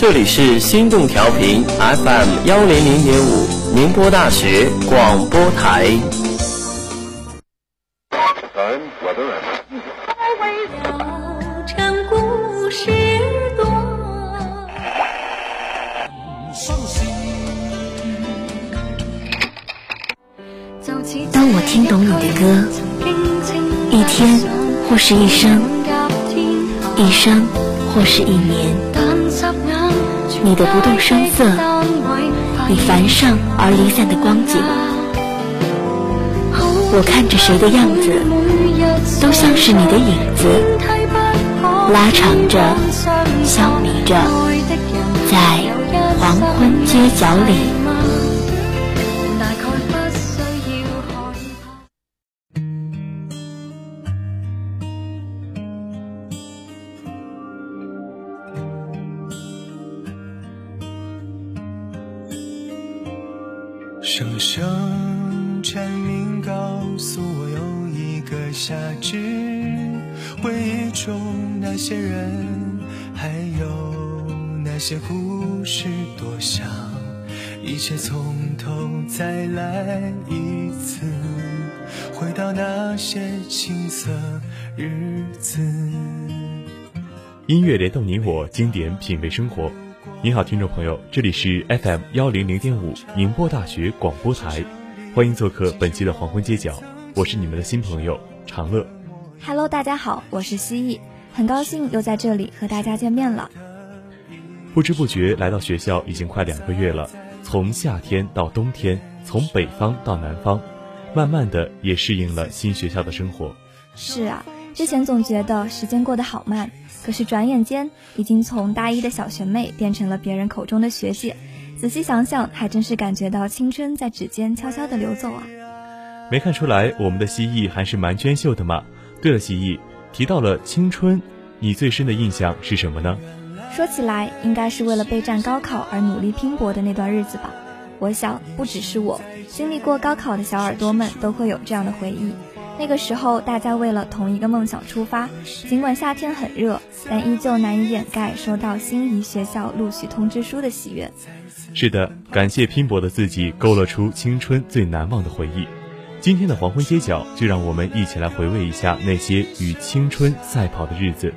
这里是心动调频 FM 幺零零点五，宁波大学广播台。当我听懂你的歌，一天或是一生，一生或是一年。你的不动声色，你繁盛而离散的光景，我看着谁的样子，都像是你的影子，拉长着，消弭着，在黄昏街角里。些故事，多想一切从头再来一次，回到那些青涩日子。音乐联动你我，经典品味生活。你好，听众朋友，这里是 FM 幺零零点五宁波大学广播台，欢迎做客本期的黄昏街角，我是你们的新朋友长乐。Hello，大家好，我是蜥蜴，很高兴又在这里和大家见面了。不知不觉来到学校已经快两个月了，从夏天到冬天，从北方到南方，慢慢的也适应了新学校的生活。是啊，之前总觉得时间过得好慢。可是转眼间，已经从大一的小学妹变成了别人口中的学姐。仔细想想，还真是感觉到青春在指尖悄悄的流走啊！没看出来，我们的蜥蜴还是蛮娟秀的嘛。对了，蜥蜴提到了青春，你最深的印象是什么呢？说起来，应该是为了备战高考而努力拼搏的那段日子吧。我想，不只是我，经历过高考的小耳朵们都会有这样的回忆。那个时候，大家为了同一个梦想出发，尽管夏天很热，但依旧难以掩盖收到心仪学校录取通知书的喜悦。是的，感谢拼搏的自己，勾勒出青春最难忘的回忆。今天的黄昏街角，就让我们一起来回味一下那些与青春赛跑的日子。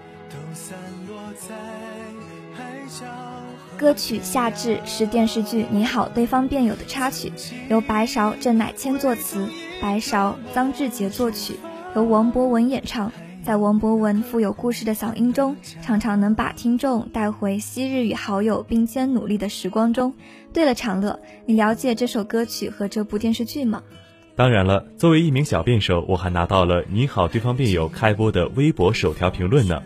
歌曲《夏至》是电视剧《你好，对方辩友》的插曲，由白勺、郑乃千作词。白勺、臧志杰作曲，由王博文演唱。在王博文富有故事的嗓音中，常常能把听众带回昔日与好友并肩努力的时光中。对了，长乐，你了解这首歌曲和这部电视剧吗？当然了，作为一名小辩手，我还拿到了《你好，对方辩友》开播的微博首条评论呢。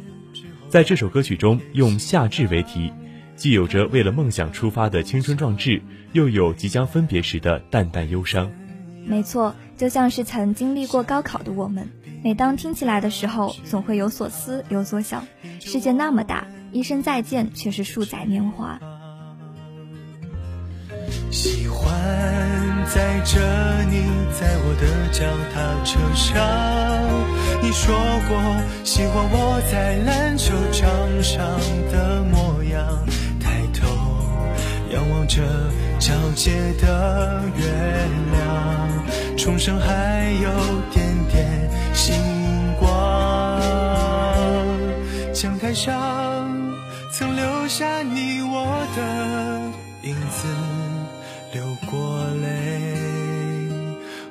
在这首歌曲中，用夏至为题，既有着为了梦想出发的青春壮志，又有即将分别时的淡淡忧伤。没错。就像是曾经历过高考的我们，每当听起来的时候，总会有所思有所想。世界那么大，一声再见却是数载年华。喜欢载着你在我的脚踏车上，你说过喜欢我在篮球场上的仰望着皎洁的月亮。重生还有点点星光，讲台上曾留下你我的影子，流过泪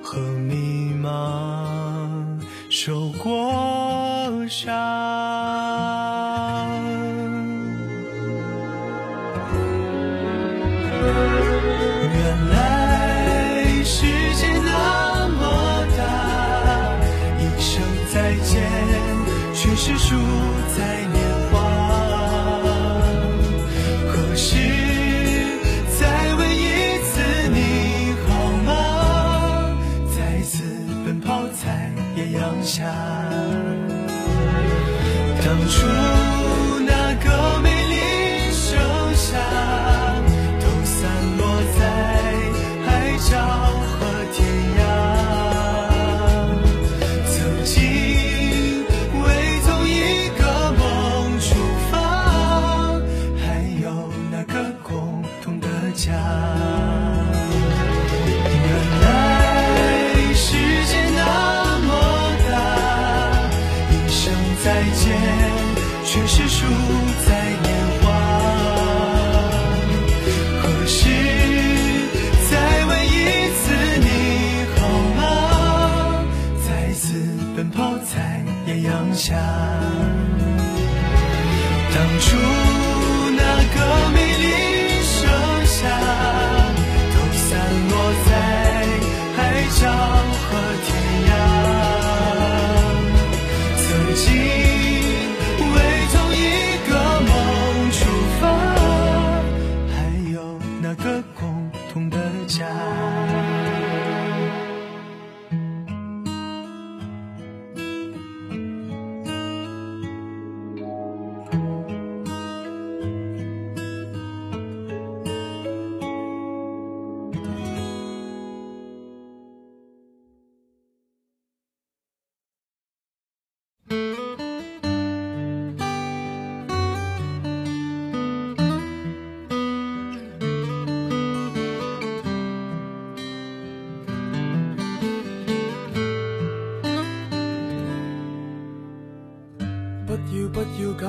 和迷茫，受过伤。是 true.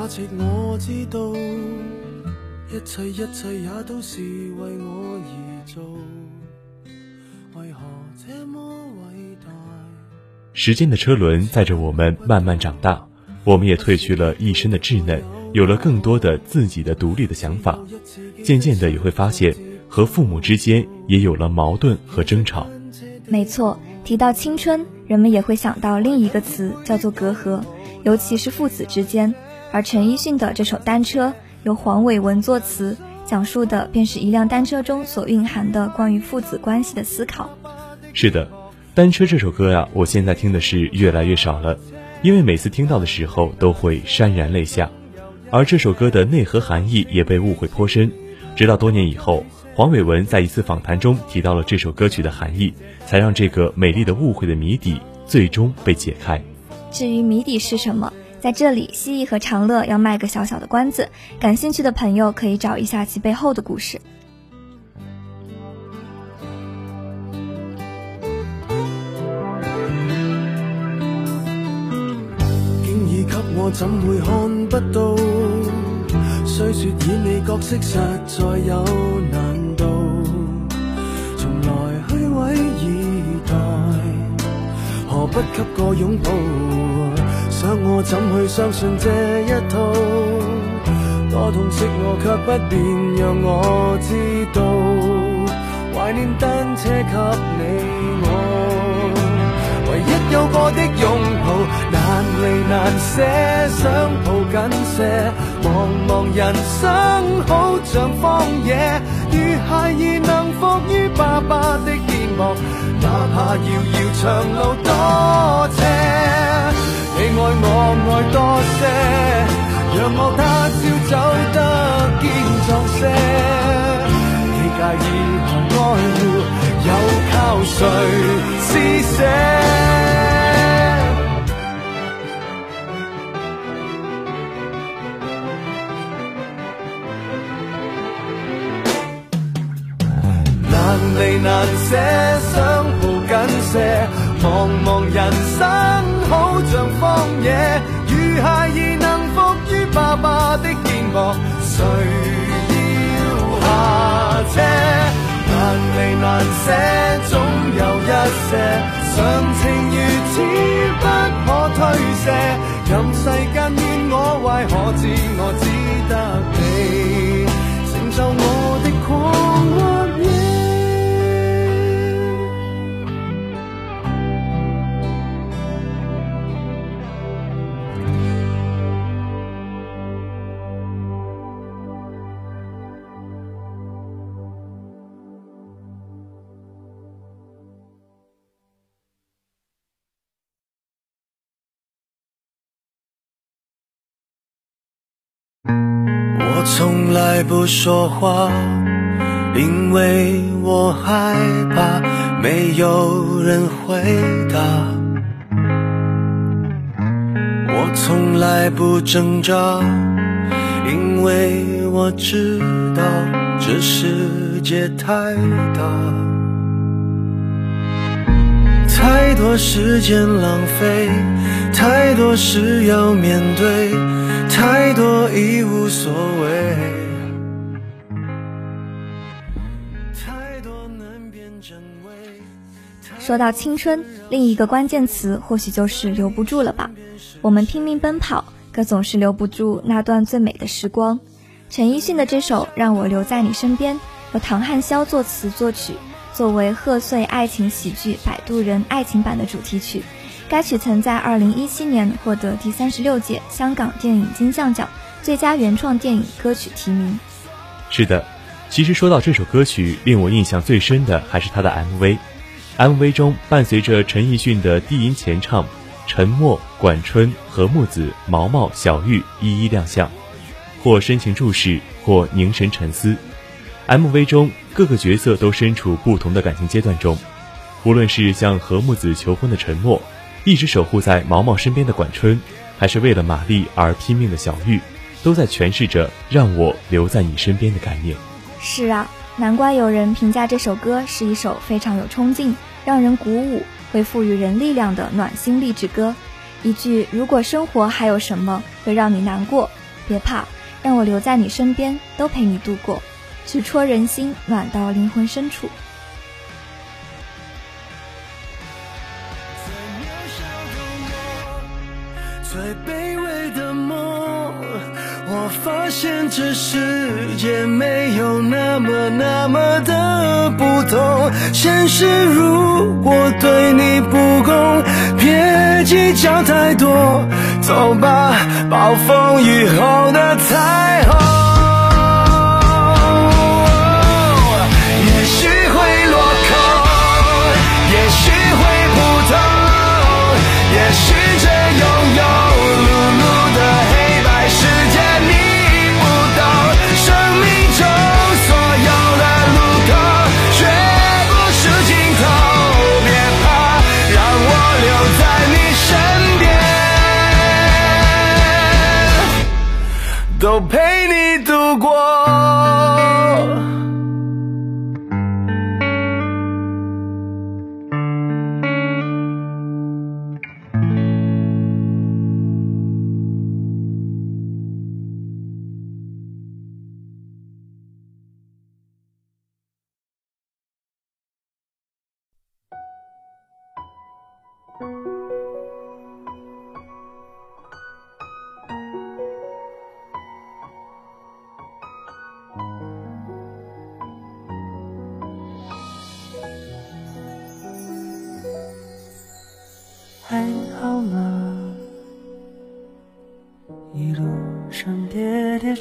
我知道，一切一切也都是为我而做，为何这么伟大？时间的车轮载着我们慢慢长大，我们也褪去了一身的稚嫩，有了更多的自己的独立的想法。渐渐的也会发现，和父母之间也有了矛盾和争吵。没错，提到青春，人们也会想到另一个词，叫做隔阂，尤其是父子之间。而陈奕迅的这首《单车》由黄伟文作词，讲述的便是一辆单车中所蕴含的关于父子关系的思考。是的，《单车》这首歌呀，我现在听的是越来越少了，因为每次听到的时候都会潸然泪下，而这首歌的内核含义也被误会颇深。直到多年以后，黄伟文在一次访谈中提到了这首歌曲的含义，才让这个美丽的误会的谜底最终被解开。至于谜底是什么，在这里，蜥蜴和长乐要卖个小小的关子，感兴趣的朋友可以找一下其背后的故事。经已给我，怎会看不到？虽说演你角色实在有难度，从来虚伪以待，何不给个拥抱？想我怎去相信这一套？多痛惜我，却不便让我知道，怀念单车给你我，唯一有过的拥抱，难离难舍，想抱紧些。茫茫人生好像荒野，如孩儿能伏于爸爸的肩膊，哪怕遥遥长路多爱我爱多些，让我他朝走得坚壮些。你介意和爱护，又靠谁施舍？离难舍，想抱紧些。茫茫人生好像荒野，如孩儿能伏于爸爸的肩膊，谁要下车？难离难舍，总有一些，常情如此不可推卸。任世间怨我坏，可知我只得你承受我的来不说话，因为我害怕没有人回答。我从来不挣扎，因为我知道这世界太大，太多时间浪费，太多事要面对。太多已无所谓。说到青春，另一个关键词或许就是留不住了吧。我们拼命奔跑，可总是留不住那段最美的时光。陈奕迅的这首《让我留在你身边》，由唐汉霄作词作曲，作为贺岁爱情喜剧《摆渡人》爱情版的主题曲。该曲曾在2017年获得第三十六届香港电影金像奖最佳原创电影歌曲提名。是的，其实说到这首歌曲，令我印象最深的还是它的 MV。MV 中伴随着陈奕迅的低音前唱，陈默、管春、何木子、毛毛、小玉一一亮相，或深情注视，或凝神沉思。MV 中各个角色都身处不同的感情阶段中，无论是向何木子求婚的陈默。一直守护在毛毛身边的管春，还是为了玛丽而拼命的小玉，都在诠释着让我留在你身边的概念。是啊，难怪有人评价这首歌是一首非常有冲劲、让人鼓舞、会赋予人力量的暖心励志歌。一句“如果生活还有什么会让你难过”，别怕，让我留在你身边，都陪你度过，直戳人心，暖到灵魂深处。我发现这世界没有那么那么的不同。现实如果对你不公，别计较太多，走吧，暴风雨后的彩虹。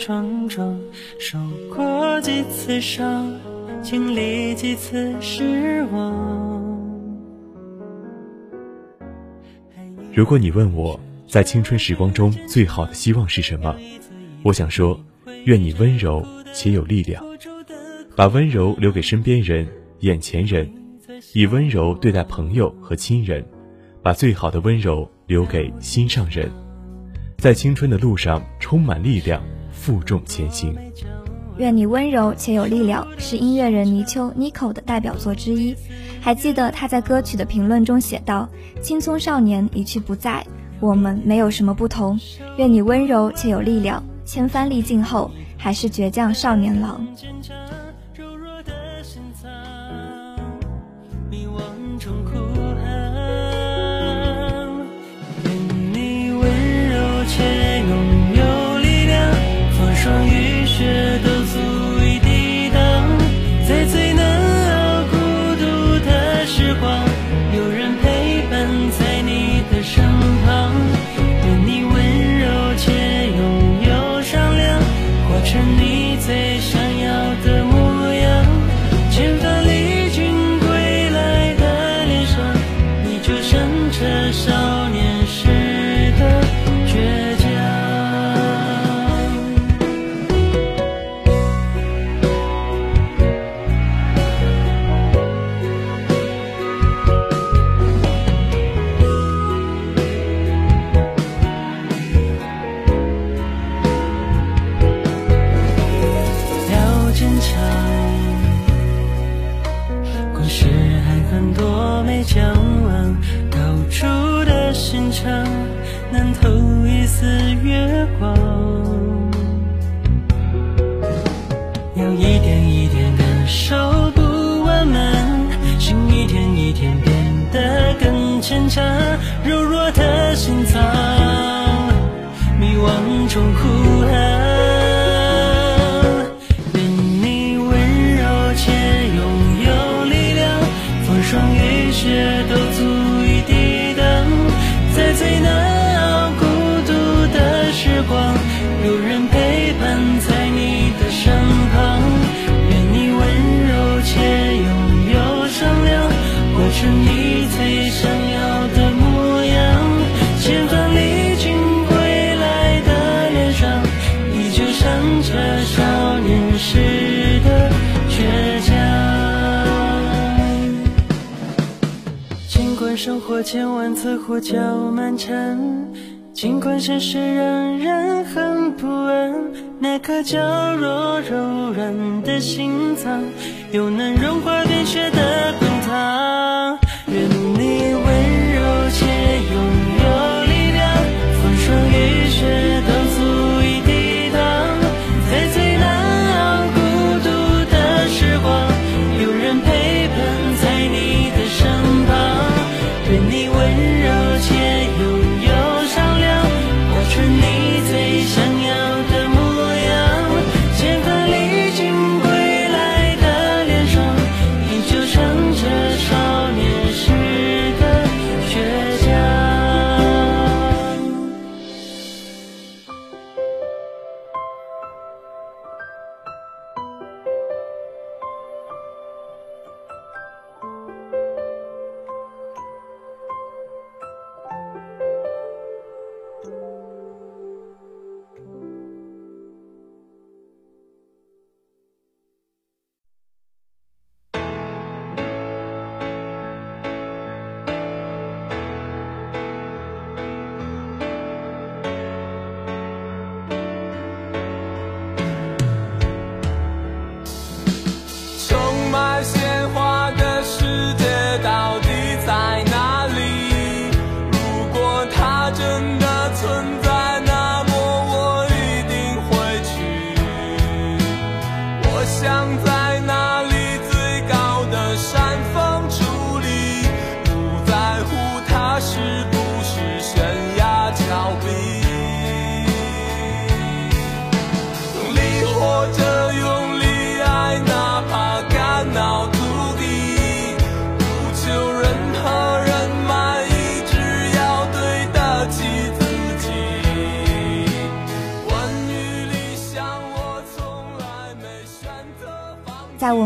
撞撞，受过几次伤，经历几次失望。如果你问我在青春时光中最好的希望是什么，我想说，愿你温柔且有力量，把温柔留给身边人、眼前人，以温柔对待朋友和亲人。把最好的温柔留给心上人，在青春的路上充满力量，负重前行。愿你温柔且有力量，是音乐人泥鳅 Nico 的代表作之一。还记得他在歌曲的评论中写道：“青葱少年一去不再，我们没有什么不同。愿你温柔且有力量，千帆历尽后还是倔强少年郎。”光。要一点一点感受不完满心一天一天变得更坚强柔弱的心脏迷惘中哭生活千万次呼叫漫长，尽管现实让人很不安，那颗娇弱柔软的心脏，又能融化冰雪的滚烫。愿你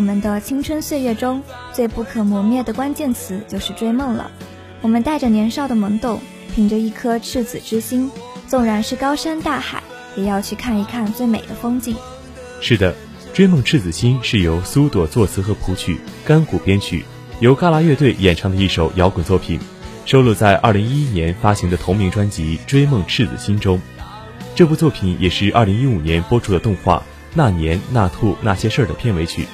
们的青春岁月中，最不可磨灭的关键词就是追梦了。我们带着年少的懵懂，凭着一颗赤子之心，纵然是高山大海，也要去看一看最美的风景。是的，《追梦赤子心》是由苏朵作词和谱曲，甘谷编曲，由嘎啦乐队演唱的一首摇滚作品，收录在2011年发行的同名专辑《追梦赤子心》中。这部作品也是2015年播出的动画《那年那兔那些事儿》的片尾曲。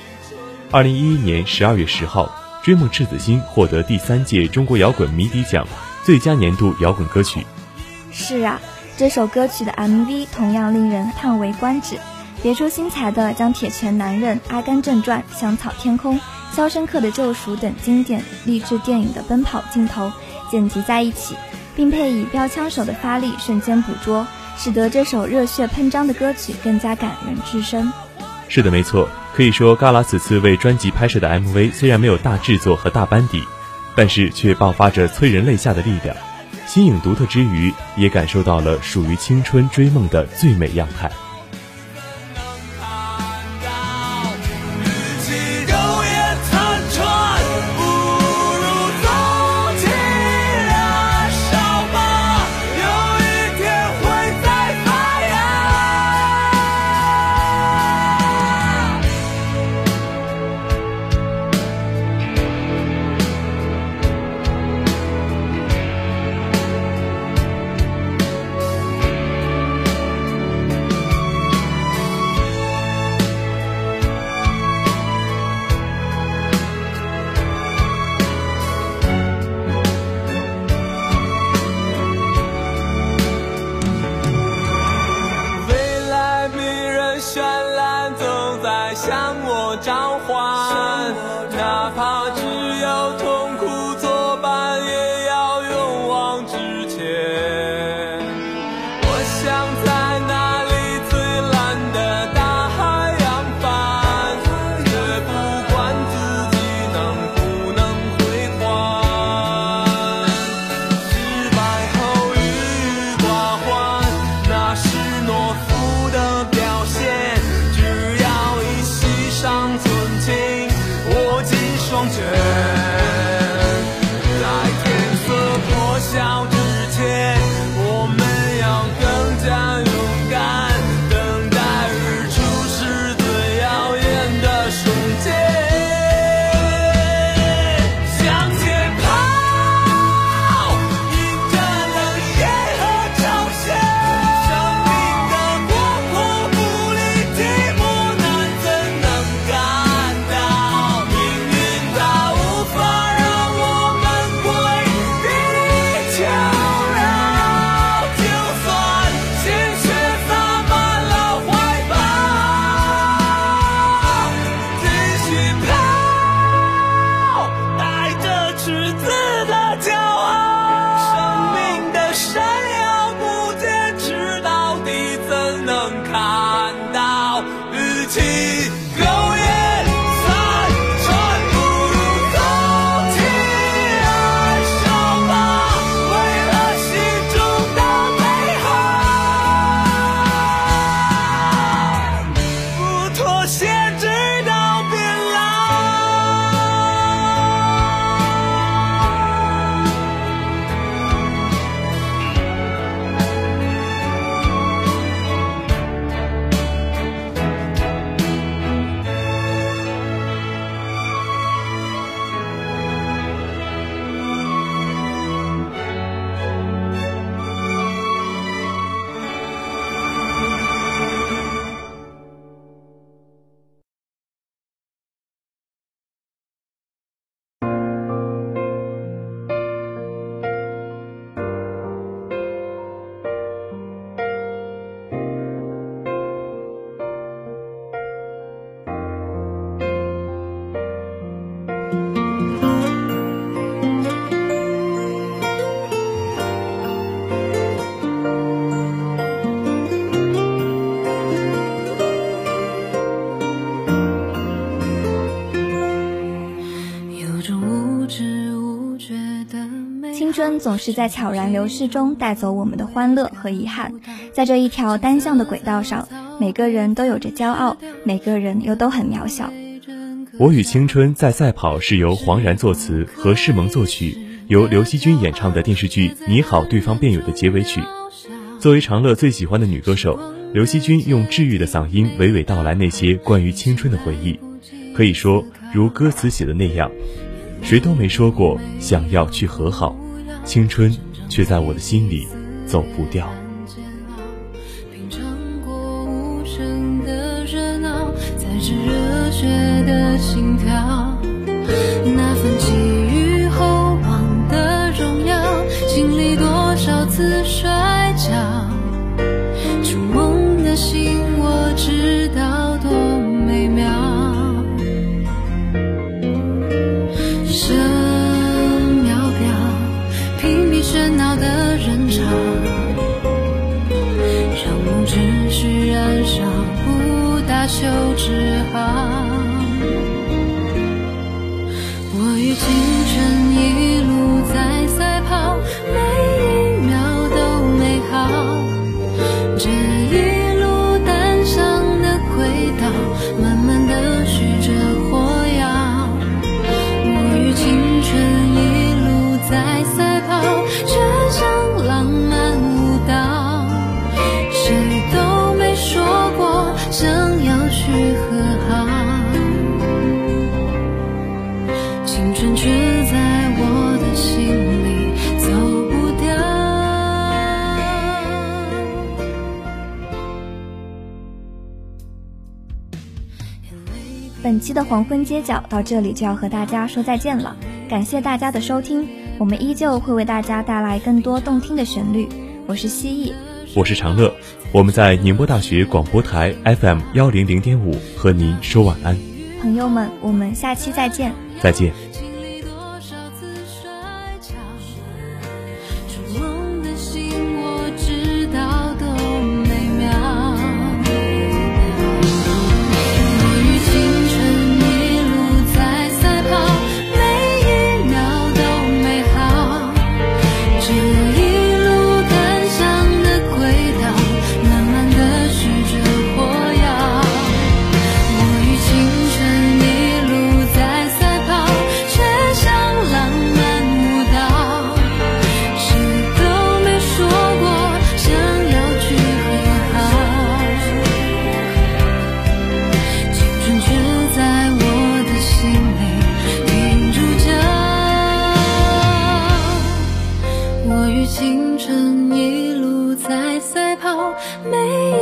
二零一一年十二月十号，《追梦赤子心》获得第三届中国摇滚迷笛奖最佳年度摇滚歌曲。是啊，这首歌曲的 MV 同样令人叹为观止，别出心裁的将《铁拳男人》《阿甘正传》《香草天空》《肖申克的救赎》等经典励志电影的奔跑镜头剪辑在一起，并配以标枪手的发力瞬间捕捉，使得这首热血喷张的歌曲更加感人至深。是的，没错。可以说，嘎啦此次为专辑拍摄的 MV 虽然没有大制作和大班底，但是却爆发着催人泪下的力量。新颖独特之余，也感受到了属于青春追梦的最美样态。向我召唤哪怕只总是在悄然流逝中带走我们的欢乐和遗憾，在这一条单向的轨道上，每个人都有着骄傲，每个人又都很渺小。我与青春在赛跑是由黄然作词，何世蒙作曲，由刘惜君演唱的电视剧《你好，对方辩友》的结尾曲。作为长乐最喜欢的女歌手，刘惜君用治愈的嗓音娓娓道来那些关于青春的回忆，可以说如歌词写的那样，谁都没说过想要去和好，青春却在我的心里走不掉。心跳，那份寄予厚望的荣耀，经历多少次摔黄昏街角到这里就要和大家说再见了，感谢大家的收听，我们依旧会为大家带来更多动听的旋律。我是蜥蜴，我是长乐，我们在宁波大学广播台 FM 幺零零点五和您说晚安，朋友们，我们下期再见，再见。没